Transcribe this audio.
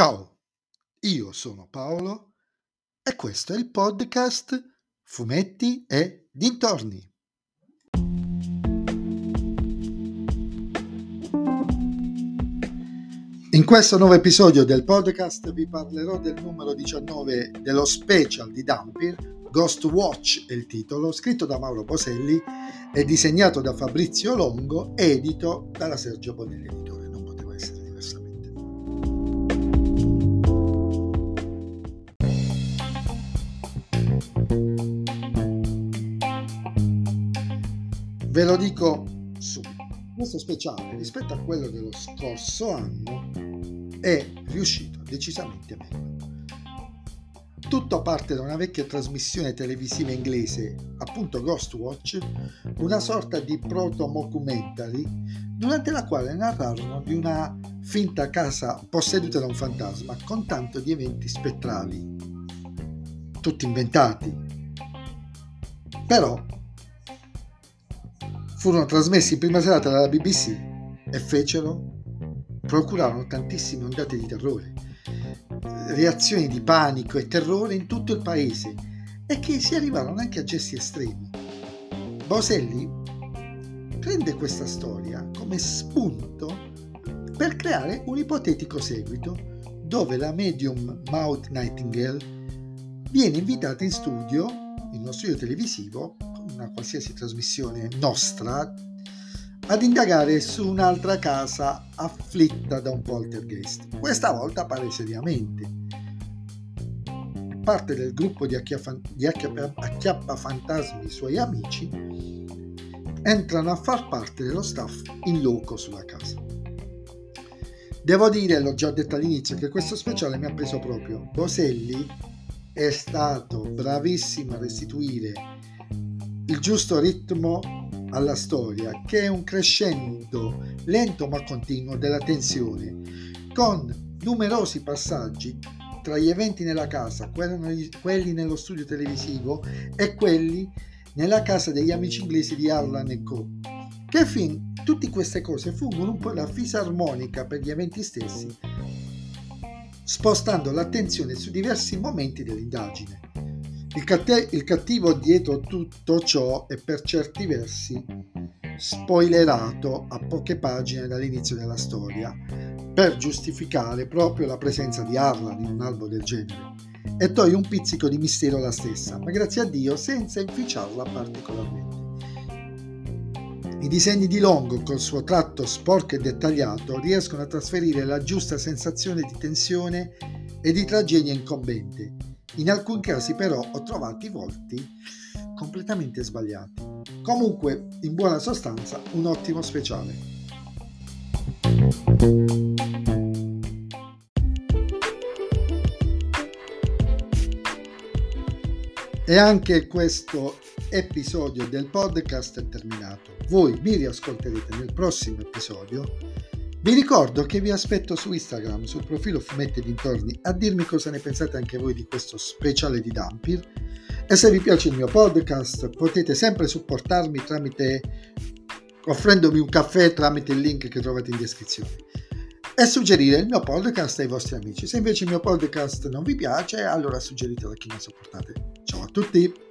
Ciao, io sono Paolo e questo è il podcast Fumetti e Dintorni. In questo nuovo episodio del podcast vi parlerò del numero 19 dello special di Dampir, Ghost Watch è il titolo, scritto da Mauro Boselli e disegnato da Fabrizio Longo, edito dalla Sergio Bonelli Editore, Ve lo dico subito, questo speciale rispetto a quello dello scorso anno è riuscito decisamente meglio. Tutto parte da una vecchia trasmissione televisiva inglese, appunto Ghostwatch, una sorta di proto-mockumentary, durante la quale narrarono di una finta casa posseduta da un fantasma con tanto di eventi spettrali, tutti inventati. Però furono trasmessi in prima serata dalla BBC e fecero, procurarono tantissime ondate di terrore reazioni di panico e terrore in tutto il paese e che si arrivarono anche a gesti estremi. Boselli prende questa storia come spunto per creare un ipotetico seguito dove la medium Maud Nightingale viene invitata in studio, in uno studio televisivo, una qualsiasi trasmissione nostra, ad indagare su un'altra casa afflitta da un poltergeist. Questa volta pare seriamente parte del gruppo di, acchiafa, di acchiappa, acchiappafantasmi suoi amici entrano a far parte dello staff in loco sulla casa. Devo dire, l'ho già detto all'inizio, che questo speciale mi ha preso proprio. Boselli è stato bravissimo a restituire il giusto ritmo alla storia, che è un crescendo lento ma continuo della tensione, con numerosi passaggi tra gli eventi nella casa, quelli nello studio televisivo e quelli nella casa degli amici inglesi di Harlan e Co. Che fin tutte queste cose fungono un po' da fisarmonica per gli eventi stessi, spostando l'attenzione su diversi momenti dell'indagine. Il, catt- il cattivo dietro tutto ciò è per certi versi spoilerato a poche pagine dall'inizio della storia, per giustificare proprio la presenza di Harlan in un albo del genere e toglie un pizzico di mistero alla stessa, ma grazie a Dio senza inficiarla particolarmente. I disegni di Longo, col suo tratto sporco e dettagliato, riescono a trasferire la giusta sensazione di tensione e di tragedia incombente. In alcuni casi però ho trovato i volti completamente sbagliati. Comunque, in buona sostanza, un ottimo speciale. E anche questo episodio del podcast è terminato. Voi mi riascolterete nel prossimo episodio. Vi ricordo che vi aspetto su Instagram, sul profilo Fumetti Dintorni, a dirmi cosa ne pensate anche voi di questo speciale di Dampir. E se vi piace il mio podcast potete sempre supportarmi tramite offrendomi un caffè tramite il link che trovate in descrizione e suggerire il mio podcast ai vostri amici. Se invece il mio podcast non vi piace, allora suggeritelo a chi non sopportate. Ciao a tutti!